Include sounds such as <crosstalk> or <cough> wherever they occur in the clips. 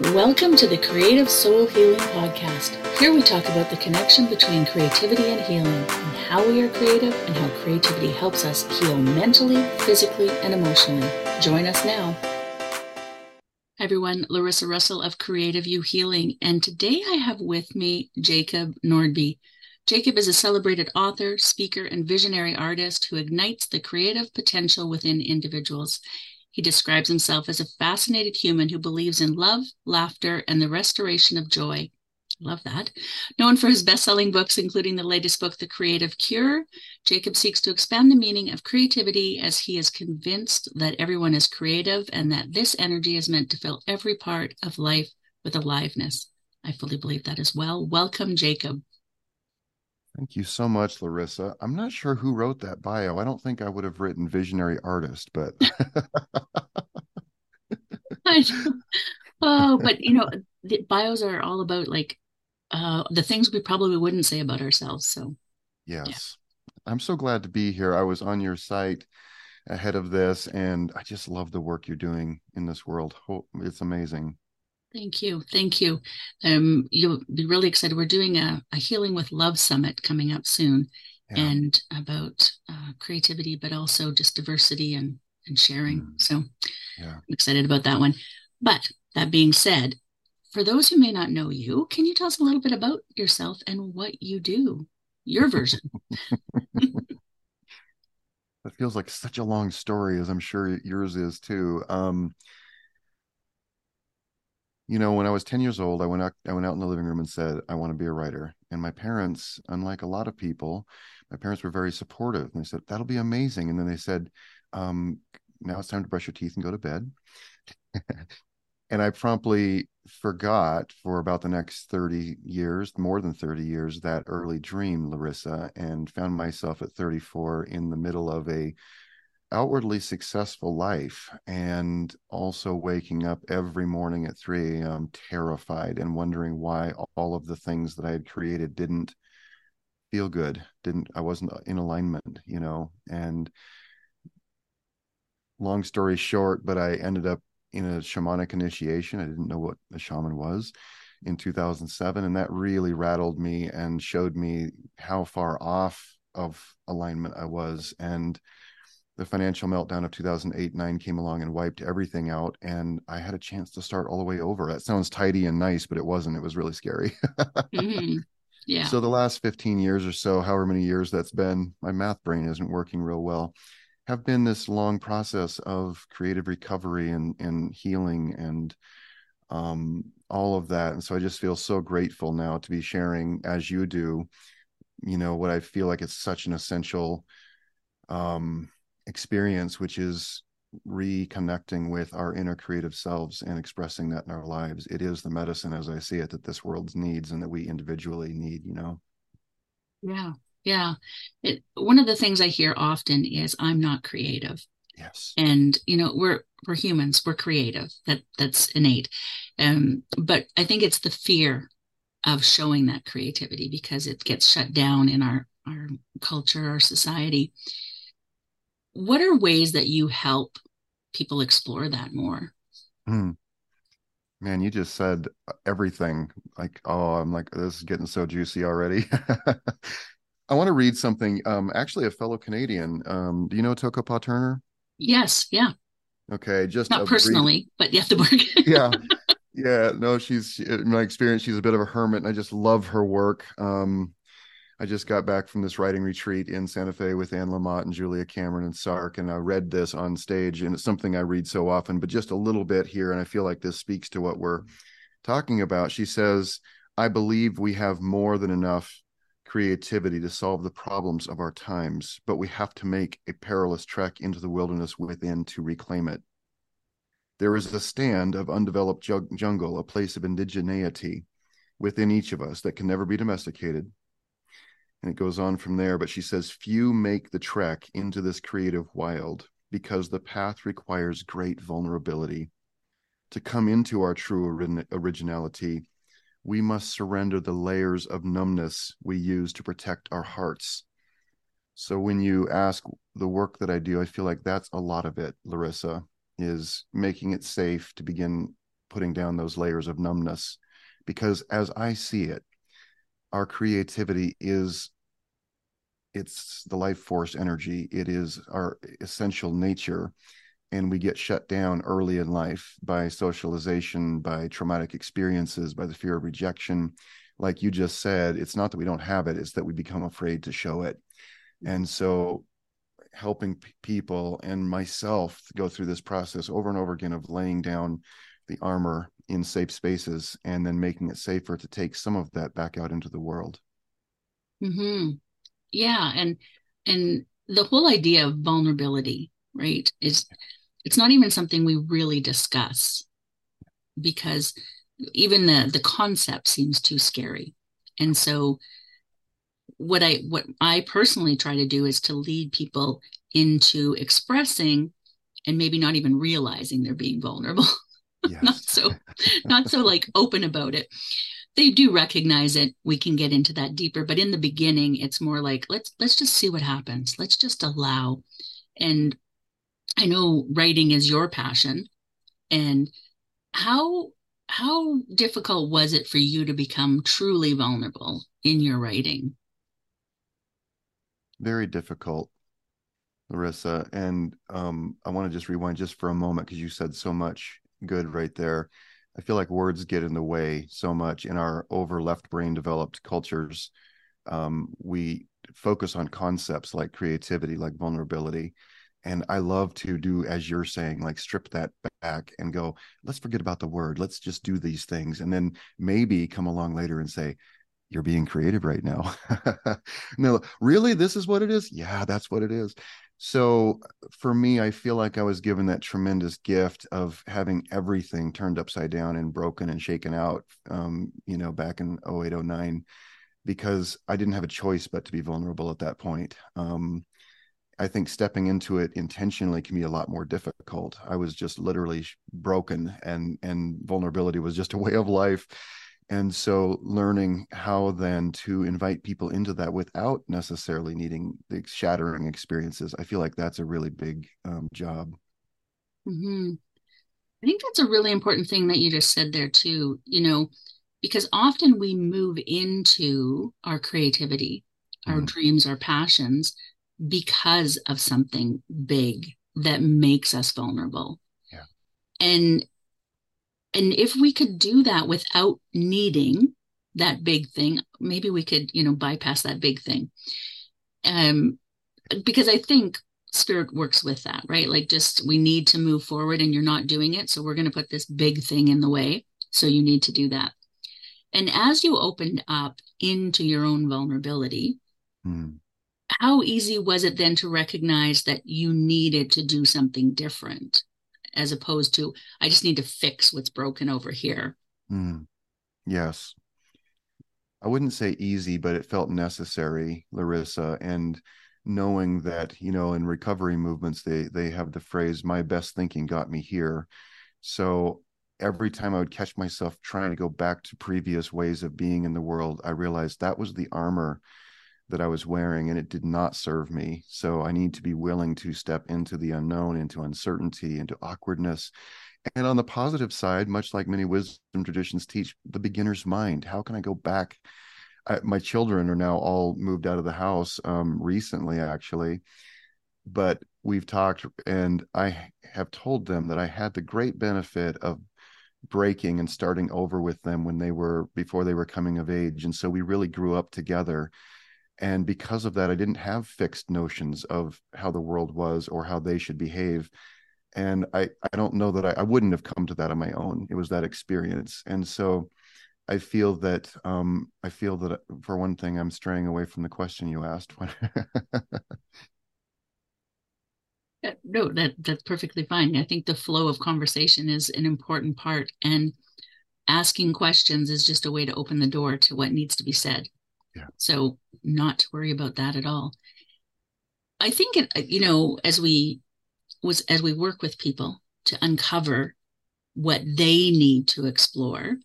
Welcome to the Creative Soul Healing Podcast. Here we talk about the connection between creativity and healing, and how we are creative, and how creativity helps us heal mentally, physically, and emotionally. Join us now. Hi everyone, Larissa Russell of Creative You Healing, and today I have with me Jacob Nordby. Jacob is a celebrated author, speaker, and visionary artist who ignites the creative potential within individuals. He describes himself as a fascinated human who believes in love, laughter, and the restoration of joy. Love that. Known for his best selling books, including the latest book, The Creative Cure, Jacob seeks to expand the meaning of creativity as he is convinced that everyone is creative and that this energy is meant to fill every part of life with aliveness. I fully believe that as well. Welcome, Jacob. Thank you so much, Larissa. I'm not sure who wrote that bio. I don't think I would have written visionary artist, but <laughs> oh, but you know, the bios are all about like uh the things we probably wouldn't say about ourselves. So yes. Yeah. I'm so glad to be here. I was on your site ahead of this and I just love the work you're doing in this world. It's amazing. Thank you. Thank you. Um, you'll be really excited. We're doing a, a Healing with Love Summit coming up soon yeah. and about uh, creativity, but also just diversity and, and sharing. Mm. So yeah. I'm excited about that one. But that being said, for those who may not know you, can you tell us a little bit about yourself and what you do? Your version. <laughs> that feels like such a long story, as I'm sure yours is too. Um, you know, when I was 10 years old, I went out, I went out in the living room and said, I want to be a writer. And my parents, unlike a lot of people, my parents were very supportive. And they said, that'll be amazing. And then they said, um, now it's time to brush your teeth and go to bed. <laughs> and I promptly forgot for about the next 30 years, more than 30 years, that early dream, Larissa, and found myself at 34 in the middle of a outwardly successful life and also waking up every morning at 3 a.m. terrified and wondering why all of the things that I had created didn't feel good, didn't, I wasn't uh, in alignment, you know, and long story short, but I ended up in a shamanic initiation. I didn't know what a shaman was in 2007 and that really rattled me and showed me how far off of alignment I was and the financial meltdown of 2008 9 came along and wiped everything out and i had a chance to start all the way over. That sounds tidy and nice but it wasn't. It was really scary. <laughs> Mm-hmm. yeah. So the last 15 years or so however many years that's been my math brain isn't working real well have been this long process of creative recovery and and healing and um all of that. And so i just feel so grateful now to be sharing as you do you know what i feel like it's such an essential um experience, which is reconnecting with our inner creative selves and expressing that in our lives. It is the medicine, as I see it, that this world needs and that we individually need, you know? Yeah. Yeah. It, one of the things I hear often is I'm not creative. Yes. And, you know, we're, we're humans, we're creative. That that's innate. Um, but I think it's the fear of showing that creativity because it gets shut down in our, our culture, our society what are ways that you help people explore that more? Mm. Man, you just said everything. Like, oh, I'm like, this is getting so juicy already. <laughs> I want to read something. Um, actually, a fellow Canadian. Um, do you know Toko Turner? Yes. Yeah. Okay. Just not personally, brief... but <laughs> yeah, the work. yeah. Yeah. No, she's in my experience. She's a bit of a hermit, and I just love her work. Um, I just got back from this writing retreat in Santa Fe with Anne Lamott and Julia Cameron and SARK, and I read this on stage, and it's something I read so often, but just a little bit here, and I feel like this speaks to what we're talking about. She says, "I believe we have more than enough creativity to solve the problems of our times, but we have to make a perilous trek into the wilderness within to reclaim it." There is a stand of undeveloped jungle, a place of indigeneity within each of us that can never be domesticated and it goes on from there, but she says, Few make the trek into this creative wild because the path requires great vulnerability. To come into our true originality, we must surrender the layers of numbness we use to protect our hearts. So when you ask the work that I do, I feel like that's a lot of it, Larissa, is making it safe to begin putting down those layers of numbness because as i see it our creativity is it's the life force energy. It is our essential nature. And we get shut down early in life by socialization by traumatic experiences by the fear of rejection. Like you just said it's not that we don't have it it's that we become afraid to show it. And so helping p- people and myself go through this process over and over again of laying down the armor in safe spaces and then making it safer to take some of that back out into the world. Mm-hmm. yeah and and the whole idea of vulnerability right is it's not even something we really discuss because even the the concept seems too scary. And so what i what i personally try to do is to lead people into expressing and maybe not even realizing they're being vulnerable <laughs> yes. not so not so like open about it. They do recognize it. We can get into that deeper but in the beginning it's more like let's let's just see what happens. Let's just allow. And i know writing is your passion. And how how difficult was it for you to become truly vulnerable in your writing? Very difficult larissa. And um, i want to just rewind just for a moment because you said so much good right there. I feel like words get in the way so much in our over left brain developed cultures. Um, we focus on concepts like creativity like vulnerability. And i love to do as you're saying like strip that back and go let's forget about the word. Let's just do these things. And then maybe come along later and say you're being creative right now. <laughs> No really this is what it is? Yeah that's what it is so for me i feel like i was given that tremendous gift of having everything turned upside down and broken and shaken out um, you know back in 0809 because i didn't have a choice but to be vulnerable at that point um, I think stepping into it intentionally can be a lot more difficult. I was just literally broken and and vulnerability was just a way of life. And so learning how then to invite people into that without necessarily needing the shattering experiences, I feel like that's a really big um, job. Mm-hmm. I think that's a really important thing that you just said there too, you know, because often we move into our creativity, our mm-hmm. dreams, our passions because of something big that makes us vulnerable. Yeah. And and if we could do that without needing that big thing, maybe we could, you know, bypass that big thing. Um because I think spirit works with that, right? Like just we need to move forward and you're not doing it, so we're going to put this big thing in the way, so you need to do that. And as you opened up into your own vulnerability, mm how easy was it then to recognize that you needed to do something different as opposed to i just need to fix what's broken over here. Mm. yes. I wouldn't say easy but it felt necessary larissa and knowing that you know in recovery movements they they have the phrase my best thinking got me here. So every time i would catch myself trying to go back to previous ways of being in the world i realized that was the armor that I was wearing and it did not serve me. So I need to be willing to step into the unknown, into uncertainty, into awkwardness. And on the positive side, much like many wisdom traditions teach, the beginner's mind. How can I go back? I, my children are now all moved out of the house um, recently, actually. But we've talked, and I have told them that I had the great benefit of breaking and starting over with them when they were before they were coming of age. And so we really grew up together and because of that i didn't have fixed notions of how the world was or how they should behave. And i i don't know that i, I wouldn't have come to that on my own. It was that experience. And so i feel that um i feel that for one thing i'm straying away from the question you asked. Yeah, <laughs> no that that's perfectly fine. I think the flow of conversation is an important part and asking questions is just a way to open the door to what needs to be said. So not to worry about that at all. I think you know, as we was as we work with people to uncover what they need to explore,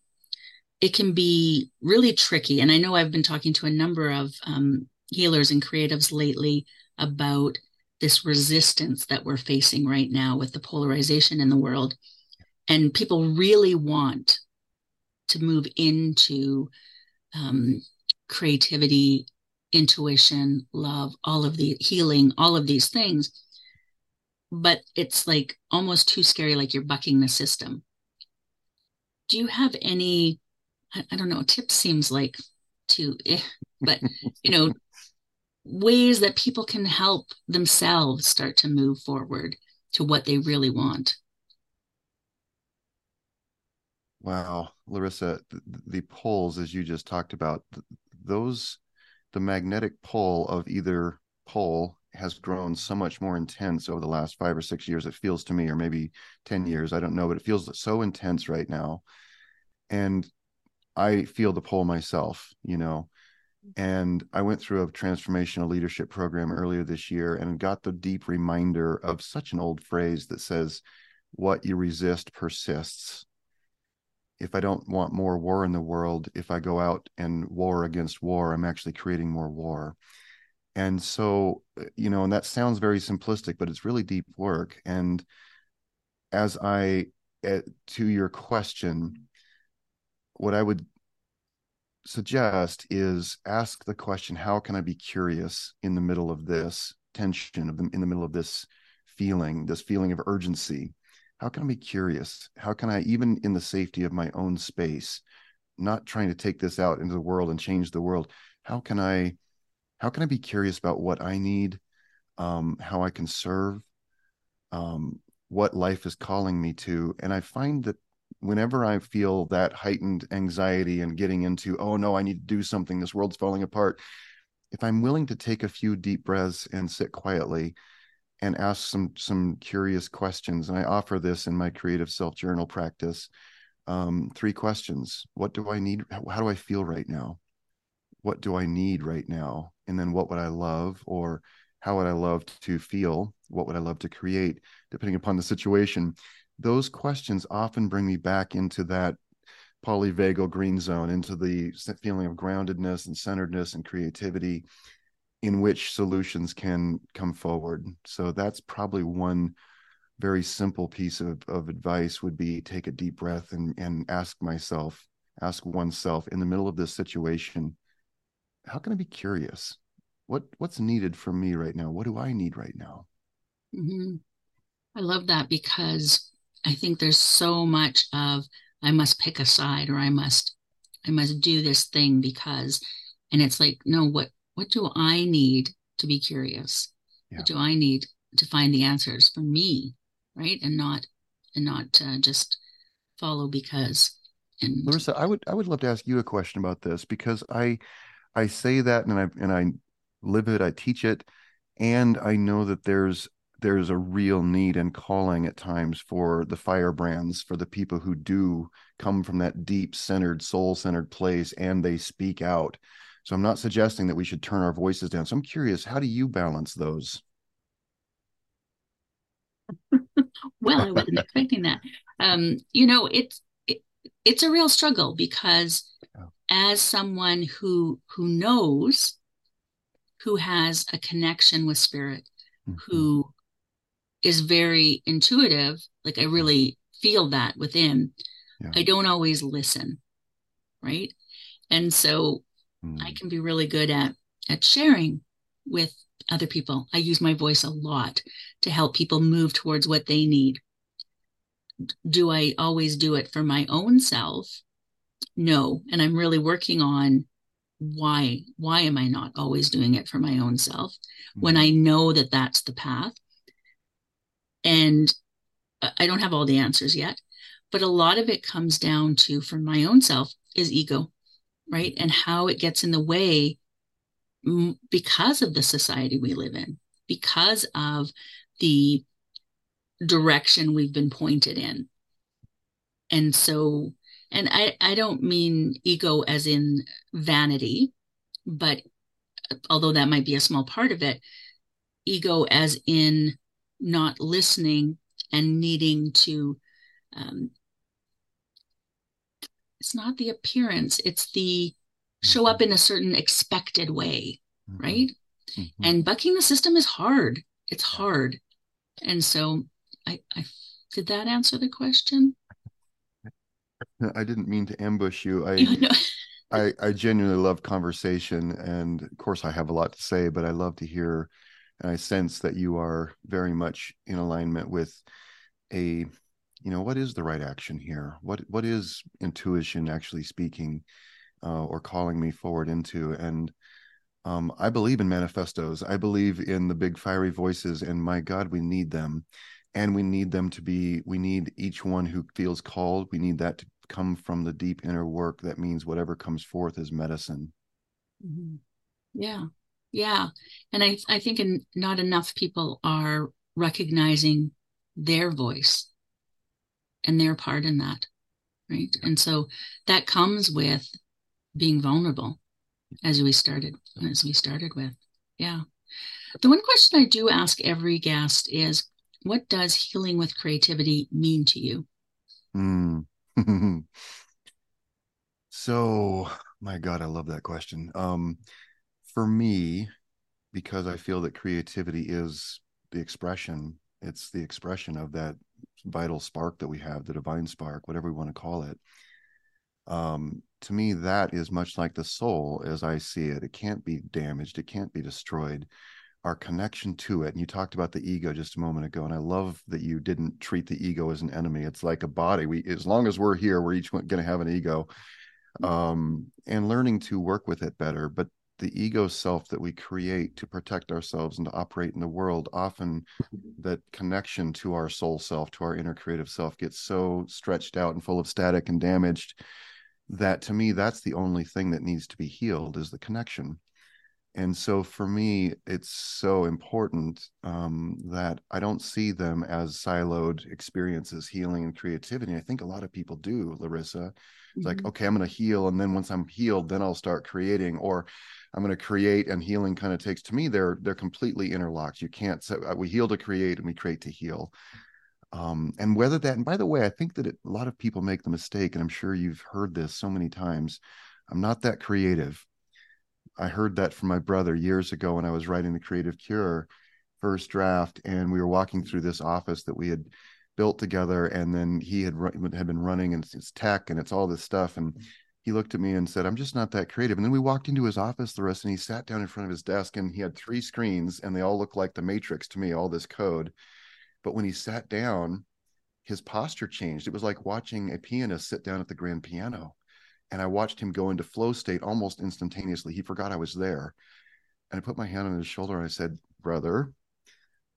it can be really tricky. And I know I've been talking to a number of um, healers and creatives lately about this resistance that we're facing right now with the polarization in the world. and people really want to move into um, creativity, intuition, love, all of the healing, all of these things. But it's like almost too scary, like you're bucking the system. Do you have any, I, don't know, tips seems like too, eh, but you know, ways that people can help themselves start to move forward to what they really want? Wow, Larissa, the, the poles, as you just talked about, those, the magnetic pole of either pole has grown so much more intense over the last five or six years. It feels to me, or maybe 10 years, I don't know, but it feels so intense right now. And I feel the pole myself, you know. And I went through a transformational leadership program earlier this year and got the deep reminder of such an old phrase that says, What you resist persists if I don't want more war in the world, if I go out and war against war, I'm actually creating more war. And so, uh, you know, and that sounds very simplistic, but it's really deep work. And as I, uh, to your question, what I would suggest is ask the question how can i be curious in the middle of this tension of in the middle of this feeling this feeling of urgency how can I be curious? How can I, even in the safety of my own space, not trying to take this out into the world and change the world, how can I, how can I be curious about what I need, um, how I can serve, um, what life is calling me to? And I find that whenever I feel that heightened anxiety and getting into, oh no, I need to do something, this world's falling apart. If I'm willing to take a few deep breaths and sit quietly, and ask some some curious questions. And I offer this in my creative self journal practice. Um, three questions: What do I need? How, how do I feel right now? What do I need right now? And then what would I love, or how would I love to feel? What would I love to create, depending upon the situation? Those questions often bring me back into that polyvagal green zone, into the feeling of groundedness and centeredness and creativity in which solutions can come forward. So that's probably one very simple piece of, of advice would be take a deep breath and, and ask myself, ask oneself in the middle of this situation, how can I be curious? What what's needed from me right now? What do I need right now? Mm-hmm. I love that because I think there's so much of I must pick a side or I must I must do this thing because and it's like no what what do I need to be curious? Yeah. What do I need to find the answers for me, right? And not and not uh, just follow because. And Larissa, I would I would love to ask you a question about this because I I say that and I and I live it, I teach it, and I know that there's there's a real need and calling at times for the firebrands for the people who do come from that deep centered soul centered place and they speak out so I'm not suggesting that we should turn our voices down. So I'm curious, how do you balance those? <laughs> well, I wasn't expecting that. Um, you know, it's it, it's a real struggle because oh. as someone who who knows, who has a connection with spirit, mm-hmm. who is very intuitive, like I really feel that within. Yeah. I don't always listen, right? And so mm. I can be really good at at sharing with other people. I use my voice a lot to help people move towards what they need. Do I always do it for my own self? No, and I'm really working on why why am I not always doing it for my own self mm. when I know that that's the path? And I don't have all the answers yet, but a lot of it comes down to for my own self is ego right? And how it gets in the way because of the society we live in, because of the direction we've been pointed in. And so, and I, I don't mean ego as in vanity, but although that might be a small part of it, ego as in not listening and needing to um, it's not the appearance it's the show mm-hmm. up in a certain expected way mm-hmm. right mm-hmm. and bucking the system is hard it's hard and so I, I did that answer the question I didn't mean to ambush you. I <laughs> no. I, I genuinely love conversation, and of course, I have a lot to say, but I love to hear, and I sense that you are very much in alignment with a, you know, what is the right action here? What what is intuition actually speaking, uh, or calling me forward into? And um, I believe in manifestos. I believe in the big fiery voices, and my God, we need them, and we need them to be. We need each one who feels called. We need that to come from the deep inner work that means whatever comes forth is medicine mm-hmm. yeah yeah and i i think in, not enough people are recognizing their voice and their part in that right? And so that comes with being vulnerable as we started as we started with. Yeah. The one question i do ask every guest is what does healing with creativity mean to you? Mm. <laughs> so, my God, I love that question. Um, for me, because I feel that creativity is the expression, it's the expression of that vital spark that we have, the divine spark, whatever we want to call it. Um, to me, that is much like the soul as I see it. It can't be damaged, it can't be destroyed our connection to it. And you talked about the ego just a moment ago, and I love that you didn't treat the ego as an enemy. It's like a body. We, as long as we're here, we're each going to have an ego, um, and learning to work with it better. But the ego self that we create to protect ourselves and to operate in the world, often that connection to our soul self, to our inner creative self, gets so stretched out and full of static and damaged that to me, that's the only thing that needs to be healed is the connection. And so for me it's so important um, that i don't see them as siloed experiences healing and creativity. I think a lot of people do larissa. It's mm-hmm. like okay i'm going to heal and then once i'm healed then i'll start creating or i'm going to create and healing kind of takes to me they're they're completely interlocked. You can't so uh, we heal to create and we create to heal. Um, and whether that and by the way i think that it, a lot of people make the mistake and i'm sure you've heard this so many times i'm not that creative. I heard that from my brother years ago when I was writing the Creative Cure first draft, and we were walking through this office that we had built together, and then he had had been running, and it's tech, and it's all this stuff, and he looked at me and said, "I'm just not that creative." And then we walked into his office, the rest, and he sat down in front of his desk, and he had three screens, and they all looked like the Matrix to me, all this code. But when he sat down, his posture changed. It was like watching a pianist sit down at the grand piano and I watched him go into flow state almost instantaneously. He forgot I was there. And I put my hand on his shoulder and I said, Brother,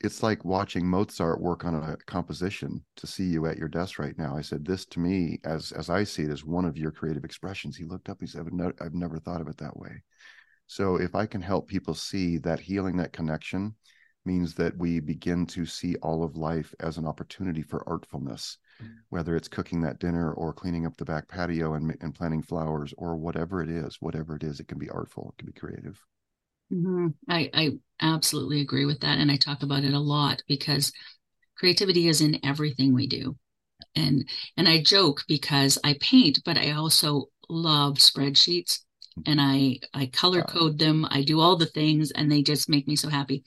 it's like watching Mozart work on a composition to see you at your desk right now. I said, This to me, as as I see it, is one of your creative expressions. He looked up, he said, I've never thought of it that way. So if I can help people see that healing, that connection, means that we begin to see all of life as an opportunity for artfulness, mm-hmm. whether it's cooking that dinner or cleaning up the back patio and, and planting flowers or whatever it is, whatever it is, it can be artful, it can be creative. Mm-hmm. I, I absolutely agree with that. And I talk about it a lot because creativity is in everything we do. And and I joke because I paint, but I also love spreadsheets and I I color code them. I do all the things and they just make me so happy.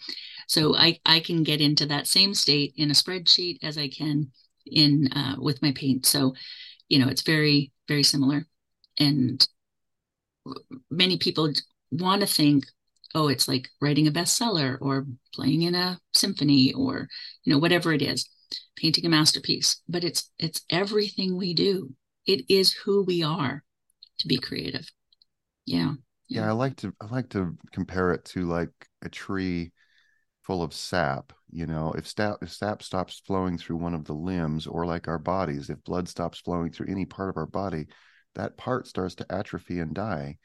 So I, I can get into that same state in a spreadsheet as I can in uh, with my paint. So, you know, it's very, very similar. And many people want to think, oh, it's like writing a bestseller or playing in a symphony or, you know, whatever it is, painting a masterpiece. But it's it's everything we do. It is who we are to be creative. Yeah. Yeah, I like to I like to compare it to like a tree full of sap you know if sap if sap stops flowing through one of the limbs or like our bodies if blood stops flowing through any part of our body that part starts to atrophy and die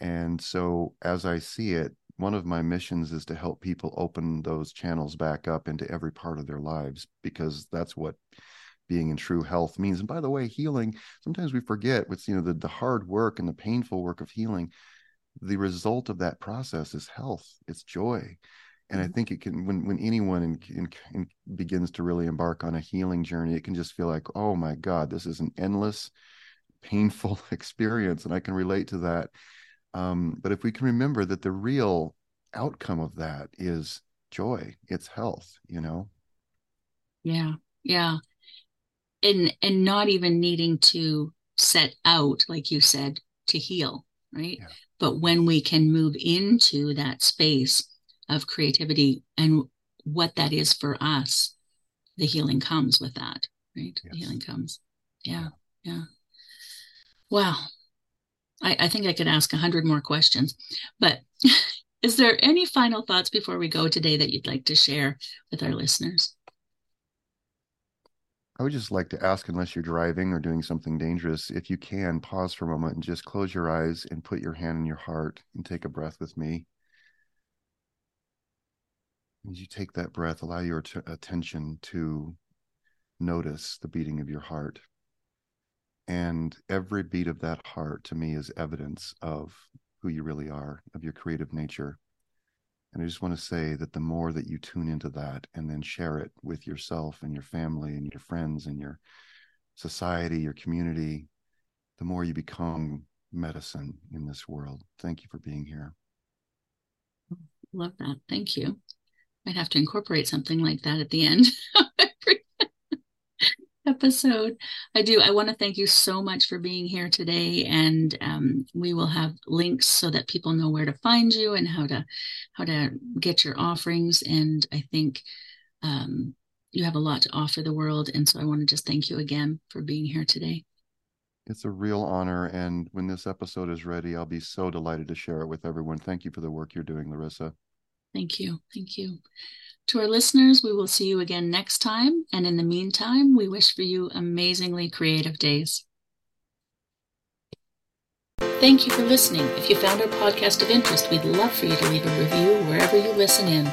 and so as i see it one of my missions is to help people open those channels back up into every part of their lives because that's what being in true health means and by the way healing sometimes we forget what's you know the, the hard work and the painful work of healing the result of that process is health it's joy and I mm-hmm. think it can when when anyone in, in, in begins to really embark on a healing journey, it can just feel like, oh my God, this is an endless, painful <laughs> experience, and I can relate to that. Um, but if we can remember that the real outcome of that is joy, it's health, you know. Yeah, yeah, and and not even needing to set out, like you said, to heal, right? Yeah. But when we can move into that space of creativity and what that is for us, the healing comes with that, right? Yes. The healing comes. Yeah. Yeah. Wow. I, I think I could ask a hundred more questions, but <laughs> is there any final thoughts before we go today that you'd like to share with our listeners? I would just like to ask, unless you're driving or doing something dangerous, if you can pause for a moment and just close your eyes and put your hand in your heart and take a breath with me. As you take that breath, allow your t- attention to notice the beating of your heart. And every beat of that heart to me is evidence of who you really are, of your creative nature. And I just want to say that the more that you tune into that and then share it with yourself and your family and your friends and your society, your community, the more you become medicine in this world. Thank you for being here. Love that. Thank you. Might have to incorporate something like that at the end <laughs> episode. I do. I want to thank you so much for being here today, and um, we will have links so that people know where to find you and how to how to get your offerings. And I think um, you have a lot to offer the world, and so I want to just thank you again for being here today. It's a real honor, and when this episode is ready, I'll be so delighted to share it with everyone. Thank you for the work you're doing, Larissa. Thank you. Thank you. To our listeners, we will see you again next time. And in the meantime, we wish for you amazingly creative days. Thank you for listening. If you found our podcast of interest, we'd love for you to leave a review wherever you listen in.